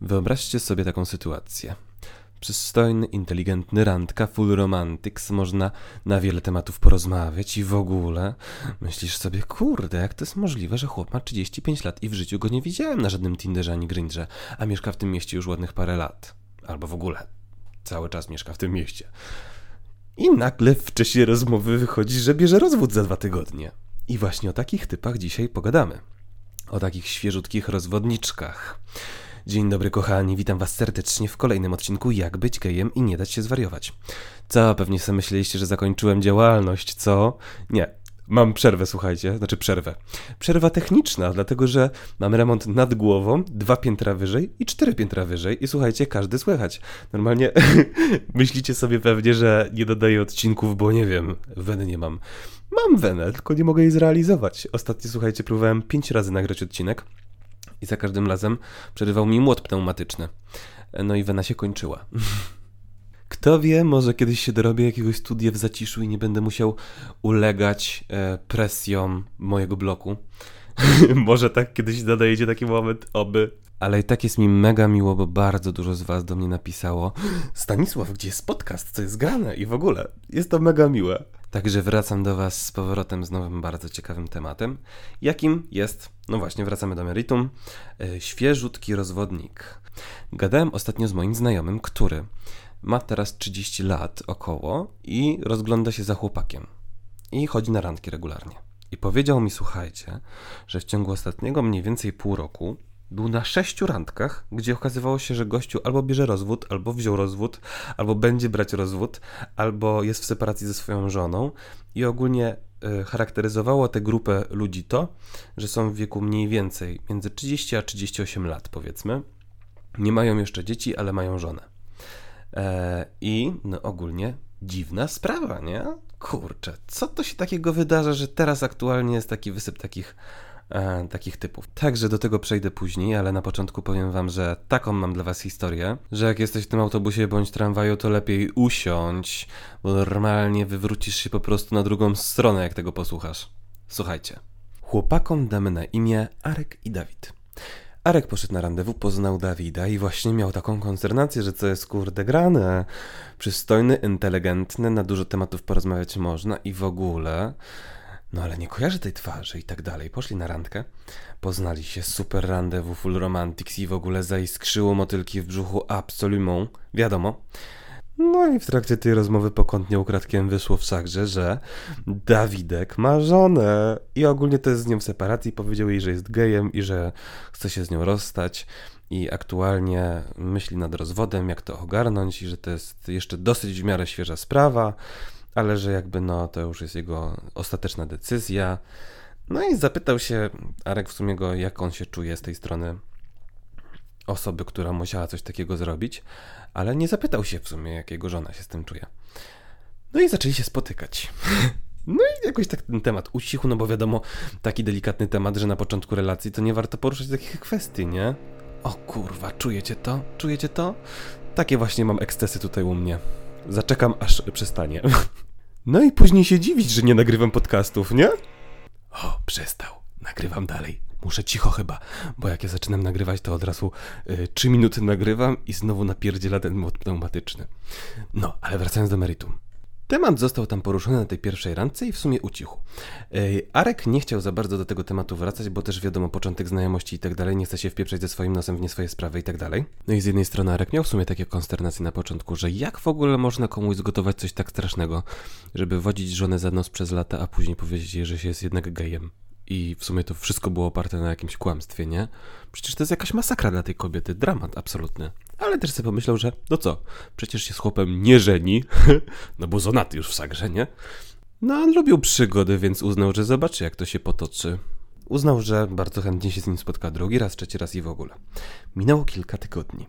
Wyobraźcie sobie taką sytuację. Przystojny, inteligentny randka, full romantics, można na wiele tematów porozmawiać i w ogóle myślisz sobie, kurde, jak to jest możliwe, że chłop ma 35 lat i w życiu go nie widziałem na żadnym Tinderze ani Grindrze, a mieszka w tym mieście już ładnych parę lat. Albo w ogóle cały czas mieszka w tym mieście. I nagle w czasie rozmowy wychodzi, że bierze rozwód za dwa tygodnie. I właśnie o takich typach dzisiaj pogadamy. O takich świeżutkich rozwodniczkach. Dzień dobry kochani, witam was serdecznie w kolejnym odcinku Jak być gejem i nie dać się zwariować. Co, pewnie sobie myśleliście, że zakończyłem działalność, co? Nie, Mam przerwę, słuchajcie, znaczy przerwę. Przerwa techniczna, dlatego że mam remont nad głową, dwa piętra wyżej i cztery piętra wyżej i słuchajcie, każdy słychać. Normalnie myślicie sobie pewnie, że nie dodaję odcinków, bo nie wiem, weny nie mam. Mam wenę, tylko nie mogę jej zrealizować. Ostatnio, słuchajcie, próbowałem pięć razy nagrać odcinek i za każdym razem przerywał mi młot pneumatyczny. No i wena się kończyła. Kto wie, może kiedyś się dorobię jakiegoś studia w zaciszu i nie będę musiał ulegać e, presjom mojego bloku. może tak kiedyś nadejdzie taki moment, oby. Ale i tak jest mi mega miło, bo bardzo dużo z was do mnie napisało Stanisław, gdzie jest podcast, co jest grane i w ogóle. Jest to mega miłe. Także wracam do was z powrotem z nowym, bardzo ciekawym tematem, jakim jest, no właśnie, wracamy do meritum, e, świeżutki rozwodnik. Gadałem ostatnio z moim znajomym, który ma teraz 30 lat około i rozgląda się za chłopakiem. I chodzi na randki regularnie. I powiedział mi, słuchajcie, że w ciągu ostatniego mniej więcej pół roku był na sześciu randkach, gdzie okazywało się, że gościu albo bierze rozwód, albo wziął rozwód, albo będzie brać rozwód, albo jest w separacji ze swoją żoną. I ogólnie y, charakteryzowało tę grupę ludzi to, że są w wieku mniej więcej między 30 a 38 lat, powiedzmy. Nie mają jeszcze dzieci, ale mają żonę. E, I no, ogólnie dziwna sprawa, nie? Kurczę, co to się takiego wydarza, że teraz aktualnie jest taki wysyp takich, e, takich typów. Także do tego przejdę później, ale na początku powiem wam, że taką mam dla was historię, że jak jesteś w tym autobusie bądź tramwaju, to lepiej usiąść, bo normalnie wywrócisz się po prostu na drugą stronę, jak tego posłuchasz. Słuchajcie. Chłopakom damy na imię Arek i Dawid. Arek poszedł na randewu, poznał Dawida i właśnie miał taką konsternację, że co jest kurde grane. Przystojny, inteligentny, na dużo tematów porozmawiać można i w ogóle. No ale nie kojarzy tej twarzy i tak dalej. Poszli na randkę, poznali się, super randewu, full romantics i w ogóle zaiskrzyło motylki w brzuchu absolumą. Wiadomo. No i w trakcie tej rozmowy pokątnie ukradkiem wyszło w szachże, że Dawidek ma żonę i ogólnie to jest z nią w separacji. Powiedział jej, że jest gejem i że chce się z nią rozstać i aktualnie myśli nad rozwodem, jak to ogarnąć i że to jest jeszcze dosyć w miarę świeża sprawa, ale że jakby no to już jest jego ostateczna decyzja. No i zapytał się Arek w sumie go, jak on się czuje z tej strony osoby, która musiała coś takiego zrobić, ale nie zapytał się w sumie, jak jego żona się z tym czuje. No i zaczęli się spotykać. No i jakoś tak ten temat ucichł, no bo wiadomo, taki delikatny temat, że na początku relacji to nie warto poruszać takich kwestii, nie? O kurwa, czujecie to? Czujecie to? Takie właśnie mam ekscesy tutaj u mnie. Zaczekam, aż przestanie. No i później się dziwić, że nie nagrywam podcastów, nie? O, przestał. Nagrywam dalej. Muszę cicho chyba, bo jak ja zaczynam nagrywać, to od razu y, 3 minuty nagrywam i znowu napierdziela ten mod pneumatyczny. No, ale wracając do meritum. Temat został tam poruszony na tej pierwszej randce i w sumie ucichł. Arek nie chciał za bardzo do tego tematu wracać, bo też wiadomo, początek znajomości i tak dalej, nie chce się wpieprzać ze swoim nosem w nie swoje sprawy i tak dalej. No i z jednej strony Arek miał w sumie takie konsternacje na początku, że jak w ogóle można komuś zgotować coś tak strasznego, żeby wodzić żonę za nos przez lata, a później powiedzieć jej, że się jest jednak gejem i w sumie to wszystko było oparte na jakimś kłamstwie, nie? Przecież to jest jakaś masakra dla tej kobiety, dramat absolutny. Ale też sobie pomyślał, że no co, przecież się z chłopem nie żeni, no bo zonaty już w sagrze, nie? No on lubił przygody, więc uznał, że zobaczy jak to się potoczy. Uznał, że bardzo chętnie się z nim spotka drugi raz, trzeci raz i w ogóle. Minęło kilka tygodni.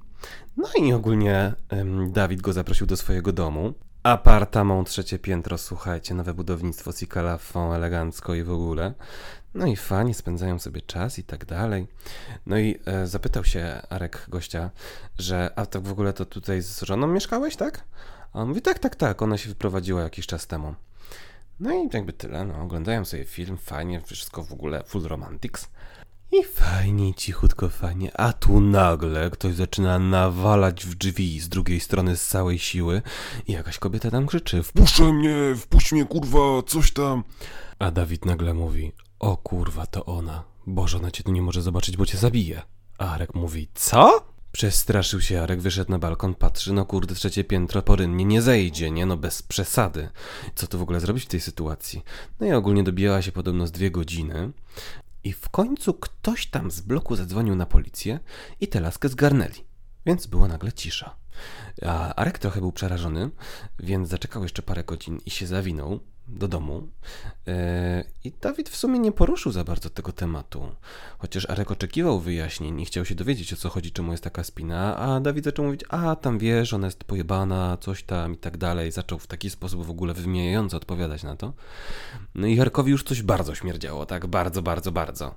No i ogólnie um, Dawid go zaprosił do swojego domu. Apartamont, trzecie piętro, słuchajcie, nowe budownictwo, Cikalafon, elegancko i w ogóle. No i fani spędzają sobie czas i tak dalej. No i e, zapytał się Arek gościa, że a tak w ogóle to tutaj z żoną mieszkałeś, tak? A on mówi, tak, tak, tak, ona się wyprowadziła jakiś czas temu. No i jakby tyle, no, oglądają sobie film, fajnie, wszystko w ogóle full romantics. I fajnie, cichutko, fajnie. A tu nagle ktoś zaczyna nawalać w drzwi z drugiej strony z całej siły i jakaś kobieta tam krzyczy: Wpuszczaj mnie, wpuść mnie, kurwa, coś tam. A Dawid nagle mówi: O kurwa, to ona. Boże, ona cię tu nie może zobaczyć, bo cię zabije. A Arek mówi: Co? Przestraszył się Arek, wyszedł na balkon, patrzy, no kurde, trzecie piętro porynnie nie zejdzie, nie? No bez przesady. Co tu w ogóle zrobić w tej sytuacji? No i ogólnie dobijała się podobno z dwie godziny. I w końcu ktoś tam z bloku zadzwonił na policję i tę laskę zgarnęli. Więc była nagle cisza. A Arek trochę był przerażony, więc zaczekał jeszcze parę godzin i się zawinął do domu. E, I Dawid w sumie nie poruszył za bardzo tego tematu. Chociaż Arek oczekiwał wyjaśnień i chciał się dowiedzieć o co chodzi, czemu jest taka spina, a Dawid zaczął mówić, a tam wiesz, ona jest pojebana, coś tam i tak dalej. Zaczął w taki sposób w ogóle wymieniająco odpowiadać na to. No i Arkowi już coś bardzo śmierdziało, tak bardzo, bardzo, bardzo.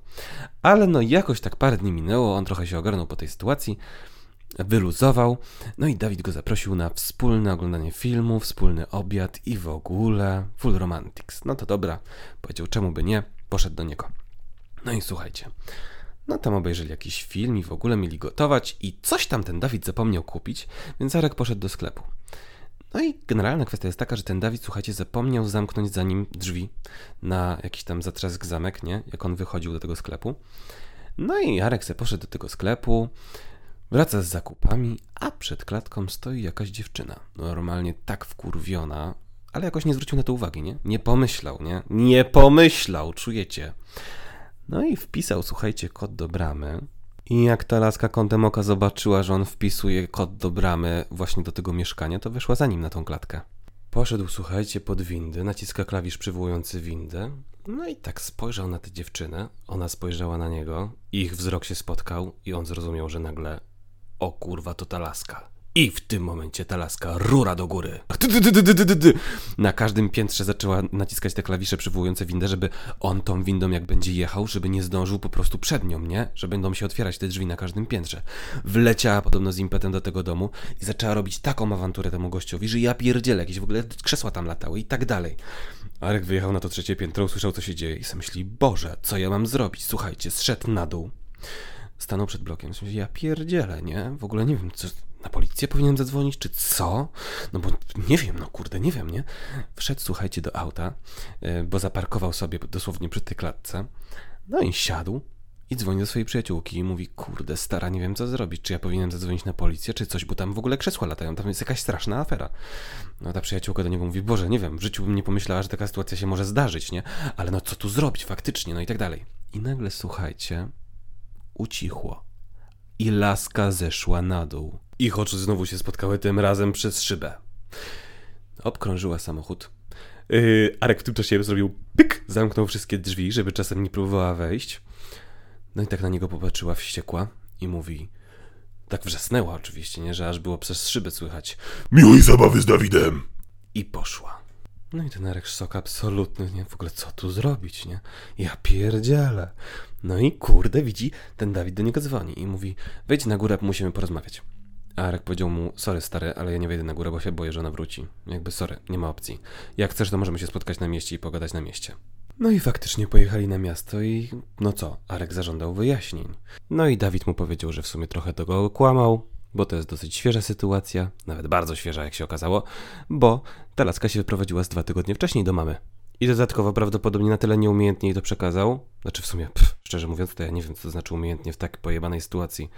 Ale no jakoś tak parę dni minęło, on trochę się ogarnął po tej sytuacji wyluzował. No i Dawid go zaprosił na wspólne oglądanie filmu, wspólny obiad i w ogóle full romantics. No to dobra, powiedział czemu by nie, poszedł do niego. No i słuchajcie, no tam obejrzeli jakiś film i w ogóle mieli gotować i coś tam ten Dawid zapomniał kupić, więc Arek poszedł do sklepu. No i generalna kwestia jest taka, że ten Dawid, słuchajcie, zapomniał zamknąć za nim drzwi na jakiś tam zatrzask zamek, nie? Jak on wychodził do tego sklepu. No i Arek se poszedł do tego sklepu, Wraca z zakupami, a przed klatką stoi jakaś dziewczyna. Normalnie tak wkurwiona, ale jakoś nie zwrócił na to uwagi, nie? Nie pomyślał, nie? Nie pomyślał, czujecie? No i wpisał, słuchajcie, kod do bramy. I jak ta laska kątem oka zobaczyła, że on wpisuje kod do bramy właśnie do tego mieszkania, to weszła za nim na tą klatkę. Poszedł, słuchajcie, pod windy, naciska klawisz przywołujący windę. No i tak spojrzał na tę dziewczynę, ona spojrzała na niego, ich wzrok się spotkał i on zrozumiał, że nagle o kurwa, to ta laska. I w tym momencie ta laska rura do góry. Na każdym piętrze zaczęła naciskać te klawisze przywołujące windę, żeby on tą windą jak będzie jechał, żeby nie zdążył po prostu przed nią, nie? Że będą się otwierać te drzwi na każdym piętrze. Wleciała podobno z impetem do tego domu i zaczęła robić taką awanturę temu gościowi, że ja pierdzielę, jakieś w ogóle krzesła tam latały i tak dalej. Arek wyjechał na to trzecie piętro, usłyszał co się dzieje i sobie myśli, Boże, co ja mam zrobić? Słuchajcie, zszedł na dół stanął przed blokiem. Ja pierdzielę, nie? W ogóle nie wiem, co, na policję powinien zadzwonić, czy co? No bo nie wiem, no kurde, nie wiem, nie? Wszedł, słuchajcie, do auta, e, bo zaparkował sobie dosłownie przy tej klatce. No i siadł i dzwoni do swojej przyjaciółki i mówi, kurde, stara, nie wiem co zrobić, czy ja powinienem zadzwonić na policję, czy coś, bo tam w ogóle krzesła latają, tam jest jakaś straszna afera. No ta przyjaciółka do niego mówi, Boże, nie wiem, w życiu bym nie pomyślała, że taka sytuacja się może zdarzyć, nie? Ale no co tu zrobić faktycznie, no i tak dalej. I nagle, słuchajcie, ucichło i laska zeszła na dół. Ich oczy znowu się spotkały tym razem przez szybę. Obkrążyła samochód. Yy, Arek w tym czasie zrobił pyk, zamknął wszystkie drzwi, żeby czasem nie próbowała wejść. No i tak na niego popatrzyła wściekła i mówi... Tak wrzasnęła oczywiście, nie? Że aż było przez szybę słychać. Miłej zabawy z Dawidem! I poszła. No i ten Arek szok absolutny, nie? W ogóle co tu zrobić, nie? Ja pierdzielę. No i kurde, widzi, ten Dawid do niego dzwoni i mówi, wejdź na górę, musimy porozmawiać. A Arek powiedział mu, sorry stary, ale ja nie wejdę na górę, bo się boję, że ona wróci. Jakby sorry, nie ma opcji. Jak chcesz, to możemy się spotkać na mieście i pogadać na mieście. No i faktycznie pojechali na miasto i no co, Arek zażądał wyjaśnień. No i Dawid mu powiedział, że w sumie trochę tego kłamał, bo to jest dosyć świeża sytuacja, nawet bardzo świeża jak się okazało, bo ta laska się wyprowadziła z dwa tygodnie wcześniej do mamy. I dodatkowo prawdopodobnie na tyle nieumiejętnie jej to przekazał. Znaczy w sumie, pff, szczerze mówiąc, to ja nie wiem, co to znaczy umiejętnie w tak pojebanej sytuacji,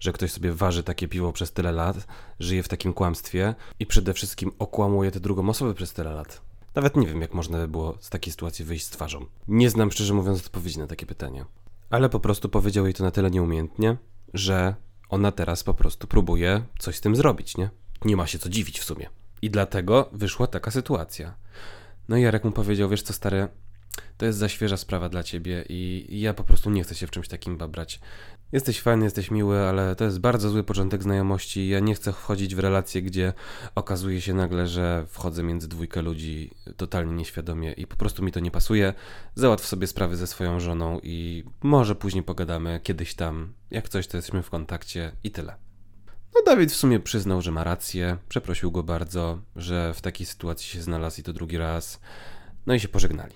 że ktoś sobie waży takie piwo przez tyle lat, żyje w takim kłamstwie i przede wszystkim okłamuje tę drugą osobę przez tyle lat. Nawet nie wiem, jak można by było z takiej sytuacji wyjść z twarzą. Nie znam, szczerze mówiąc, odpowiedzi na takie pytanie. Ale po prostu powiedział jej to na tyle nieumiejętnie, że ona teraz po prostu próbuje coś z tym zrobić, nie? Nie ma się co dziwić w sumie. I dlatego wyszła taka sytuacja. No i Jarek mu powiedział, wiesz co stary, to jest za świeża sprawa dla ciebie i ja po prostu nie chcę się w czymś takim babrać. Jesteś fajny, jesteś miły, ale to jest bardzo zły początek znajomości. Ja nie chcę wchodzić w relacje, gdzie okazuje się nagle, że wchodzę między dwójkę ludzi totalnie nieświadomie i po prostu mi to nie pasuje. Załatw sobie sprawy ze swoją żoną i może później pogadamy kiedyś tam. Jak coś, to jesteśmy w kontakcie i tyle. No Dawid w sumie przyznał, że ma rację, przeprosił go bardzo, że w takiej sytuacji się znalazł i to drugi raz. No i się pożegnali.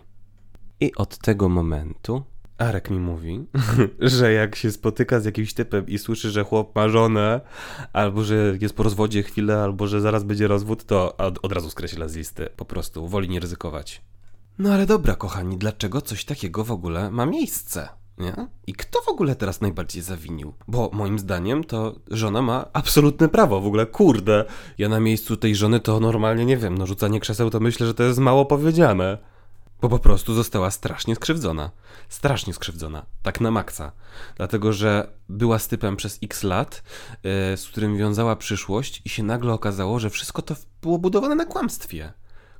I od tego momentu Arek mi mówi, że jak się spotyka z jakimś typem i słyszy, że chłop ma żonę, albo że jest po rozwodzie chwilę, albo że zaraz będzie rozwód, to od, razu skreśla z listy. Po prostu woli nie ryzykować. No ale dobra, kochani, dlaczego coś takiego w ogóle ma miejsce? Nie? I kto w ogóle teraz najbardziej zawinił? Bo moim zdaniem to żona ma absolutne prawo, w ogóle kurde. Ja na miejscu tej żony to normalnie nie wiem, no rzucanie krzeseł to myślę, że to jest mało powiedziane. Bo po prostu została strasznie skrzywdzona. Strasznie skrzywdzona. Tak na maksa. Dlatego, że była z typem przez x lat, yy, z którym wiązała przyszłość i się nagle okazało, że wszystko to było budowane na kłamstwie.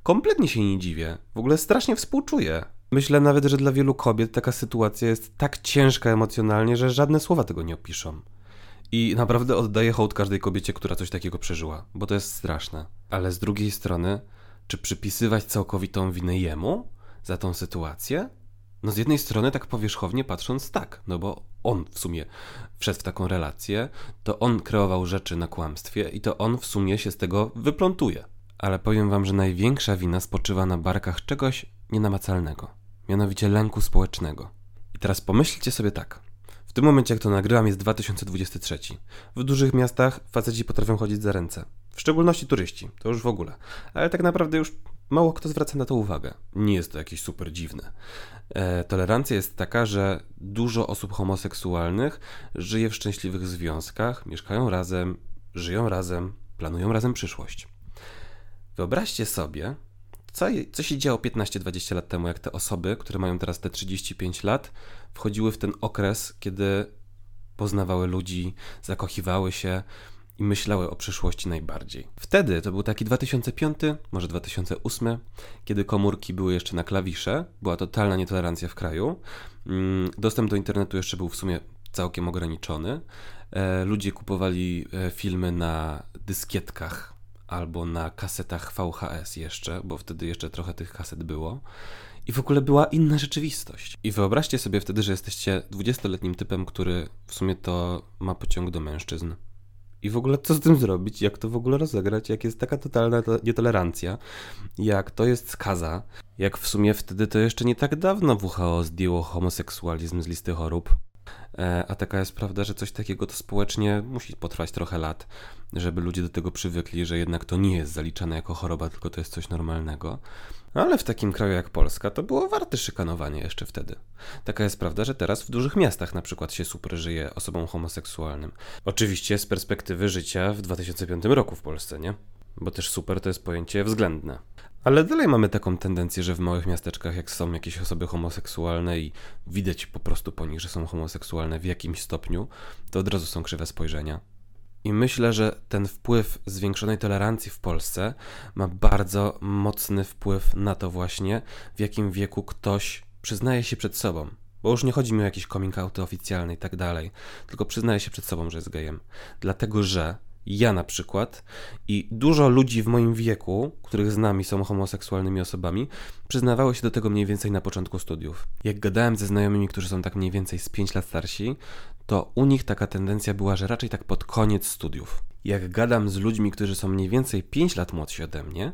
Kompletnie się nie dziwię. W ogóle strasznie współczuję. Myślę nawet, że dla wielu kobiet taka sytuacja jest tak ciężka emocjonalnie, że żadne słowa tego nie opiszą. I naprawdę oddaję hołd każdej kobiecie, która coś takiego przeżyła, bo to jest straszne. Ale z drugiej strony, czy przypisywać całkowitą winę jemu za tą sytuację? No z jednej strony tak powierzchownie patrząc tak, no bo on w sumie wszedł w taką relację, to on kreował rzeczy na kłamstwie i to on w sumie się z tego wyplątuje. Ale powiem wam, że największa wina spoczywa na barkach czegoś nienamacalnego, mianowicie lęku społecznego. I teraz pomyślcie sobie tak. W tym momencie, jak to nagrywam, jest 2023. W dużych miastach faceci potrafią chodzić za ręce. W szczególności turyści, to już w ogóle. Ale tak naprawdę już mało kto zwraca na to uwagę. Nie jest to jakieś super dziwne. E, tolerancja jest taka, że dużo osób homoseksualnych żyje w szczęśliwych związkach, mieszkają razem, żyją razem, planują razem przyszłość. Wyobraźcie sobie, co, co się działo 15-20 lat temu, jak te osoby, które mają teraz te 35 lat, wchodziły w ten okres, kiedy poznawały ludzi, zakochiwały się i myślały o przyszłości najbardziej. Wtedy to był taki 2005, może 2008, kiedy komórki były jeszcze na klawisze, była totalna nietolerancja w kraju. Mm, dostęp do internetu jeszcze był w sumie całkiem ograniczony. E, ludzie kupowali e, filmy na dyskietkach albo na kasetach VHS jeszcze, bo wtedy jeszcze trochę tych kaset było. I w ogóle była inna rzeczywistość. I wyobraźcie sobie wtedy, że jesteście 20-letnim typem, który w sumie to ma pociąg do mężczyzn. I w ogóle co z tym zrobić? Jak to w ogóle rozegrać? Jak jest taka totalna nietolerancja? Jak to jest skaza? Jak w sumie wtedy to jeszcze nie tak dawno WHO zdjęło homoseksualizm z listy chorób? E, a taka jest prawda, że coś takiego to społecznie musi potrwać trochę lat, żeby ludzie do tego przywykli, że jednak to nie jest zaliczane jako choroba, tylko to jest coś normalnego. Ale w takim kraju jak Polska to było warte szykanowania jeszcze wtedy. Taka jest prawda, że teraz w dużych miastach na przykład się super żyje osobom homoseksualnym. Oczywiście z perspektywy życia w 2005 roku w Polsce, nie? Bo też super to jest pojęcie względne. Ale dalej mamy taką tendencję, że w małych miasteczkach, jak są jakieś osoby homoseksualne i widać po prostu po nich, że są homoseksualne w jakimś stopniu, to od razu są krzywe spojrzenia. I myślę, że ten wpływ zwiększonej tolerancji w Polsce ma bardzo mocny wpływ na to właśnie, w jakim wieku ktoś przyznaje się przed sobą. Bo już nie chodzi mi o jakiś coming out oficjalny i tak dalej, tylko przyznaje się przed sobą, że jest gejem. Dlatego, że ja na przykład i dużo ludzi w moim wieku, których znam i są homoseksualnymi osobami, przyznawały się do tego mniej więcej na początku studiów. Jak gadałem ze znajomymi, którzy są tak mniej więcej z 5 lat starsi, to u nich taka tendencja była, że raczej tak pod koniec studiów. Jak gadam z ludźmi, którzy są mniej więcej 5 lat młodsi ode mnie,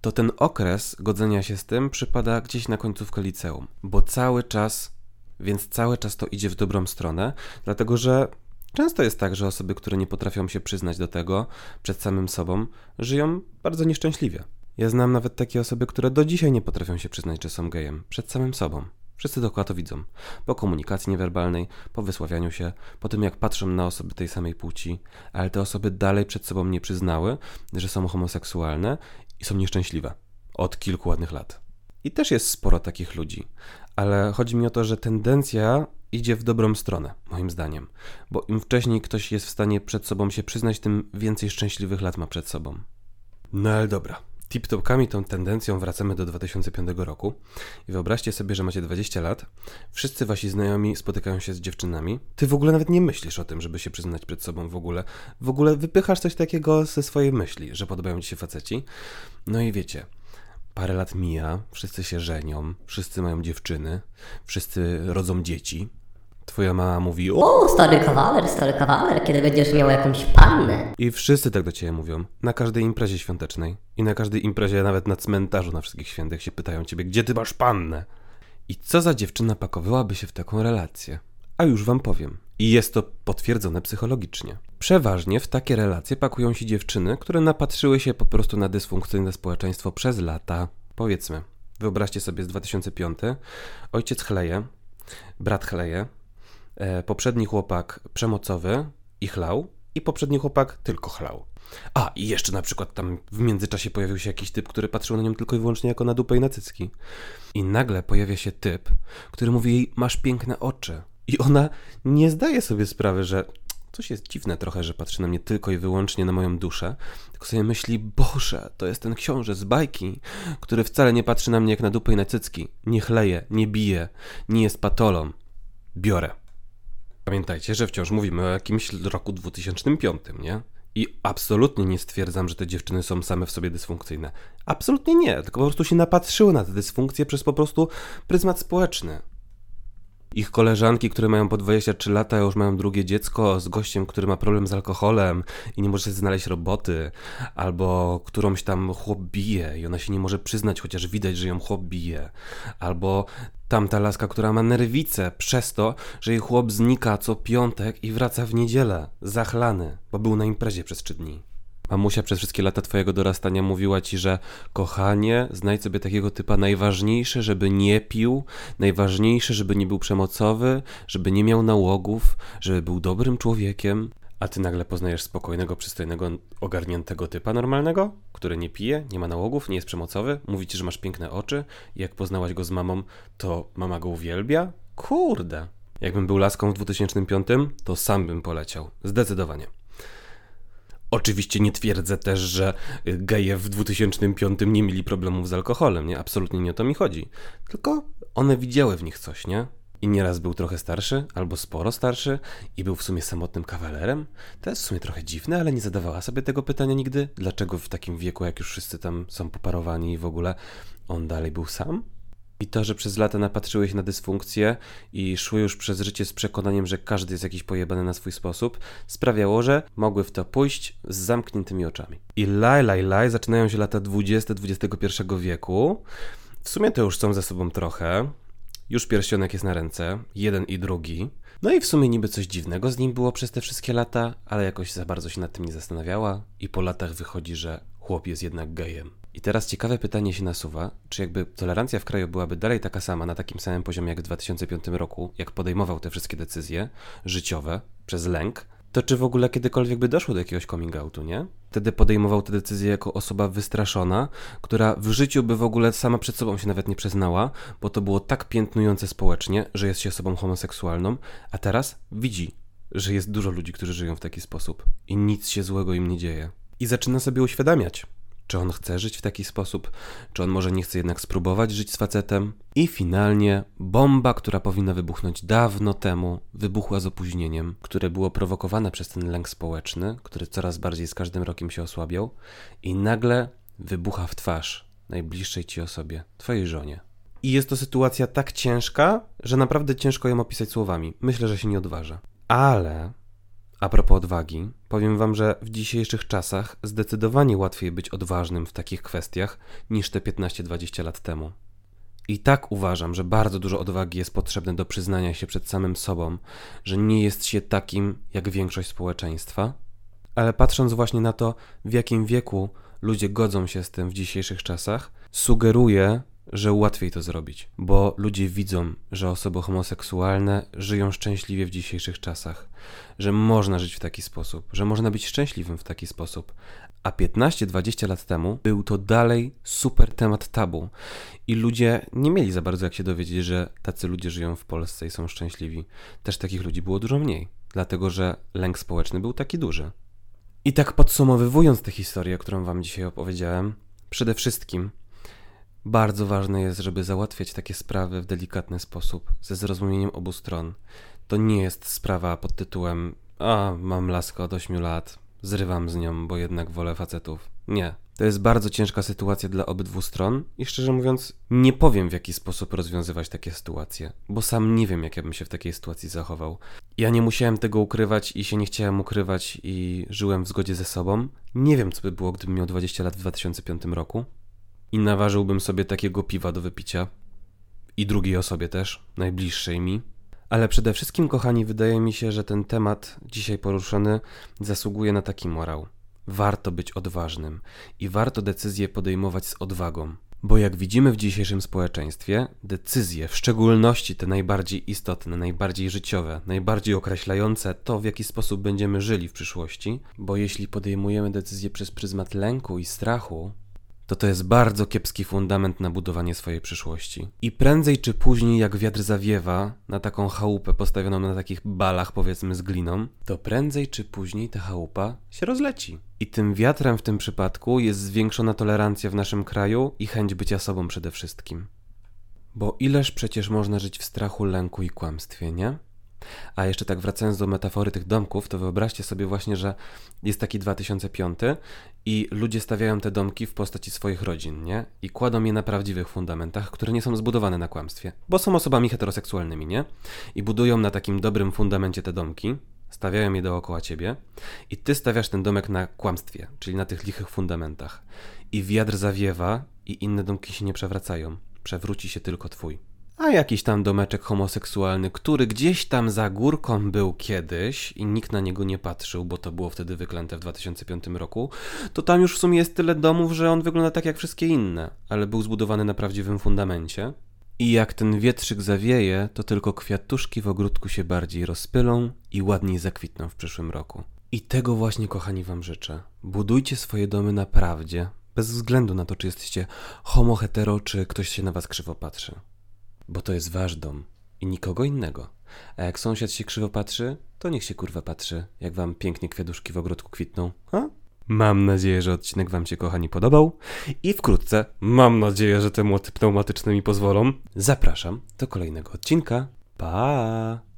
to ten okres godzenia się z tym przypada gdzieś na końcówkę liceum, bo cały czas, więc cały czas to idzie w dobrą stronę, dlatego że Często jest tak, że osoby, które nie potrafią się przyznać do tego przed samym sobą, żyją bardzo nieszczęśliwie. Ja znam nawet takie osoby, które do dzisiaj nie potrafią się przyznać, że są gejem przed samym sobą. Wszyscy dookoła to widzą. Po komunikacji niewerbalnej, po wysławianiu się, po tym jak patrzą na osoby tej samej płci, ale te osoby dalej przed sobą nie przyznały, że są homoseksualne i są nieszczęśliwe. Od kilku ładnych lat. I też jest sporo takich ludzi. Ale chodzi mi o to, że tendencja idzie w dobrą stronę, moim zdaniem. Bo im wcześniej ktoś jest w stanie przed sobą się przyznać, tym więcej szczęśliwych lat ma przed sobą. No ale dobra. Tip-topkami tą tendencją wracamy do 2005 roku i wyobraźcie sobie, że macie 20 lat, wszyscy wasi znajomi spotykają się z dziewczynami, ty w ogóle nawet nie myślisz o tym, żeby się przyznać przed sobą w ogóle, w ogóle wypychasz coś takiego ze swojej myśli, że podobają ci się faceci, no i wiecie, parę lat mija, wszyscy się żenią, wszyscy mają dziewczyny, wszyscy rodzą dzieci, Twoja mama mówi o... stary kawaler, stary kawaler, kiedy będziesz miał jakąś pannę. I wszyscy tak do ciebie mówią. Na każdej imprezie świątecznej. I na każdej imprezie, nawet na cmentarzu na wszystkich świętych się pytają ciebie, gdzie ty masz pannę? I co za dziewczyna pakowałaby się w taką relację? A już wam powiem. I jest to potwierdzone psychologicznie. Przeważnie w takie relacje pakują się dziewczyny, które napatrzyły się po prostu na dysfunkcyjne społeczeństwo przez lata. Powiedzmy, wyobraźcie sobie z 2005. Ojciec chleje, brat chleje, e, poprzedni chłopak przemocowy i chlał, i poprzedni chłopak tylko chlał. A, i jeszcze na przykład tam w międzyczasie pojawił się jakiś typ, który patrzył na nią tylko i wyłącznie jako na dupę i na cycki. I nagle pojawia się typ, który mówi jej, masz piękne oczy. I ona nie zdaje sobie sprawy, że coś jest dziwne trochę, że patrzy na mnie tylko i wyłącznie na moją duszę, tylko sobie myśli, Boże, to jest ten książę z bajki, który wcale nie patrzy na mnie jak na dupę i na cycki, nie chleje, nie bije, nie jest patolą. Biorę. Pamiętajcie, że wciąż mówimy o jakimś roku 2005, nie? I absolutnie nie stwierdzam, że te dziewczyny są same w sobie dysfunkcyjne. Absolutnie nie, tylko po prostu się napatrzyły na te dysfunkcje przez po prostu pryzmat społeczny. Ich koleżanki, które mają po 23 lata, już mają drugie dziecko z gościem, który ma problem z alkoholem i nie może znaleźć roboty, albo którąś tam chłop bije i ona się nie może przyznać, chociaż widać, że ją chłop bije, albo tamta laska, która ma nerwice przez to, że jej chłop znika co piątek i wraca w niedzielę, zachlany, bo był na imprezie przez trzy dni. Mamusia przez wszystkie lata twojego dorastania mówiła ci, że kochanie, znajdź sobie takiego typa najważniejsze, żeby nie pił, najważniejsze, żeby nie był przemocowy, żeby nie miał nałogów, żeby był dobrym człowiekiem. A ty nagle poznajesz spokojnego, przystojnego, ogarniętego typa normalnego, który nie pije, nie ma nałogów, nie jest przemocowy, mówi ci, że masz piękne oczy jak poznałaś go z mamą, to mama go uwielbia? Kurde. Jakbym był laską w 2005, to sam bym poleciał. Zdecydowanie. Oczywiście nie twierdzę też, że geje w 2005 nie mieli problemów z alkoholem, nie? Absolutnie nie o to mi chodzi. Tylko one widziały w nich coś, nie? I nieraz był trochę starszy, albo sporo starszy, i był w sumie samotnym kawalerem. To jest w sumie trochę dziwne, ale nie zadawała sobie tego pytania nigdy. Dlaczego w takim wieku, jak już wszyscy tam są poparowani i w ogóle, on dalej był sam? I to, że przez lata napatrzyły się na dysfunkcję i szły już przez życie z przekonaniem, że każdy jest jakiś pojebany na swój sposób, sprawiało, że mogły w to pójść z zamkniętymi oczami. I laj, laj, laj, zaczynają się lata 20 XXI wieku. W sumie to już są ze sobą trochę. Już pierścionek jest na ręce, jeden i drugi. No i w sumie niby coś dziwnego z nim było przez te wszystkie lata, ale jakoś za bardzo się nad tym nie zastanawiała i po latach wychodzi, że chłop jest jednak gejem. I teraz ciekawe pytanie się nasuwa, czy jakby tolerancja w kraju byłaby dalej taka sama, na takim samym poziomie jak w 2005 roku, jak podejmował te wszystkie decyzje życiowe przez lęk, to czy w ogóle kiedykolwiek by doszło do jakiegoś coming outu, nie? Wtedy podejmował te decyzje jako osoba wystraszona, która w życiu by w ogóle sama przed sobą się nawet nie przyznała, bo to było tak piętnujące społecznie, że jest się osobą homoseksualną, a teraz widzi, że jest dużo ludzi, którzy żyją w taki sposób i nic się złego im nie dzieje. I zaczyna sobie uświadamiać, czy on chce żyć w taki sposób? Czy on może nie chce jednak spróbować żyć z facetem? I finalnie bomba, która powinna wybuchnąć dawno temu, wybuchła z opóźnieniem, które było prowokowane przez ten lęk społeczny, który coraz bardziej z każdym rokiem się osłabiał, i nagle wybucha w twarz najbliższej ci osobie, twojej żonie. I jest to sytuacja tak ciężka, że naprawdę ciężko ją opisać słowami. Myślę, że się nie odważę. Ale a propos odwagi, powiem wam, że w dzisiejszych czasach zdecydowanie łatwiej być odważnym w takich kwestiach niż te 15-20 lat temu. I tak uważam, że bardzo dużo odwagi jest potrzebne do przyznania się przed samym sobą, że nie jest się takim jak większość społeczeństwa. Ale patrząc właśnie na to, w jakim wieku ludzie godzą się z tym w dzisiejszych czasach, sugeruję, że łatwiej to zrobić, bo ludzie widzą, że osoby homoseksualne żyją szczęśliwie w dzisiejszych czasach, że można żyć w taki sposób, że można być szczęśliwym w taki sposób. A 15-20 lat temu był to dalej super temat tabu i ludzie nie mieli za bardzo jak się dowiedzieć, że tacy ludzie żyją w Polsce i są szczęśliwi. Też takich ludzi było dużo mniej, dlatego że lęk społeczny był taki duży. I tak podsumowywując tę historię, którą wam dzisiaj opowiedziałem, przede wszystkim bardzo ważne jest, żeby załatwiać takie sprawy w delikatny sposób, ze zrozumieniem obu stron. To nie jest sprawa pod tytułem a, mam laskę od 8 lat, zrywam z nią, bo jednak wolę facetów. Nie. To jest bardzo ciężka sytuacja dla obydwu stron i szczerze mówiąc, nie powiem w jaki sposób rozwiązywać takie sytuacje, bo sam nie wiem, jak ja bym się w takiej sytuacji zachował. Ja nie musiałem tego ukrywać i się nie chciałem ukrywać i żyłem w zgodzie ze sobą. Nie wiem, co by było, gdybym miał 20 lat w 2005 roku i naważyłbym sobie takiego piwa do wypicia i drugiej osobie też, najbliższej mi. Ale przede wszystkim, kochani, wydaje mi się, że ten temat dzisiaj poruszony zasługuje na taki morał. Warto być odważnym i warto decyzje podejmować z odwagą. Bo jak widzimy w dzisiejszym społeczeństwie, decyzje, w szczególności te najbardziej istotne, najbardziej życiowe, najbardziej określające to, w jaki sposób będziemy żyli w przyszłości, bo jeśli podejmujemy decyzje przez pryzmat lęku i strachu, to to jest bardzo kiepski fundament na budowanie swojej przyszłości. I prędzej czy później, jak wiatr zawiewa na taką chałupę postawioną na takich balach, powiedzmy z gliną, to prędzej czy później ta chałupa się rozleci. I tym wiatrem w tym przypadku jest zwiększona tolerancja w naszym kraju i chęć bycia sobą przede wszystkim. Bo ileż przecież można żyć w strachu, lęku i kłamstwie, nie? A jeszcze tak wracając do metafory tych domków, to wyobraźcie sobie właśnie, że jest taki 2005 i ludzie stawiają te domki w postaci swoich rodzin, nie? I kładą je na prawdziwych fundamentach, które nie są zbudowane na kłamstwie, bo są osobami heteroseksualnymi, nie? I budują na takim dobrym fundamencie te domki, stawiają je dookoła ciebie i ty stawiasz ten domek na kłamstwie, czyli na tych lichych fundamentach. I wiatr zawiewa i inne domki się nie przewracają. Przewróci się tylko twój. A jakiś tam domeczek homoseksualny, który gdzieś tam za górką był kiedyś i nikt na niego nie patrzył, bo to było wtedy wyklęte w 2005 roku, to tam już w sumie jest tyle domów, że on wygląda tak jak wszystkie inne, ale był zbudowany na prawdziwym fundamencie. I jak ten wietrzyk zawieje, to tylko kwiatuszki w ogródku się bardziej rozpylą i ładniej zakwitną w przyszłym roku. I tego właśnie, kochani, wam życzę. Budujcie swoje domy na prawdzie, bez względu na to, czy jesteście homo, hetero, czy ktoś się na was krzywo patrzy. Bo to jest wasz dom i nikogo innego. A jak sąsiad się krzywo patrzy, to niech się kurwa patrzy, jak wam pięknie kwiatuszki w ogródku kwitną. Mam nadzieję, że odcinek wam się kochani podobał i wkrótce, mam nadzieję, że te młoty pneumatyczne mi pozwolą, zapraszam do kolejnego odcinka. Pa!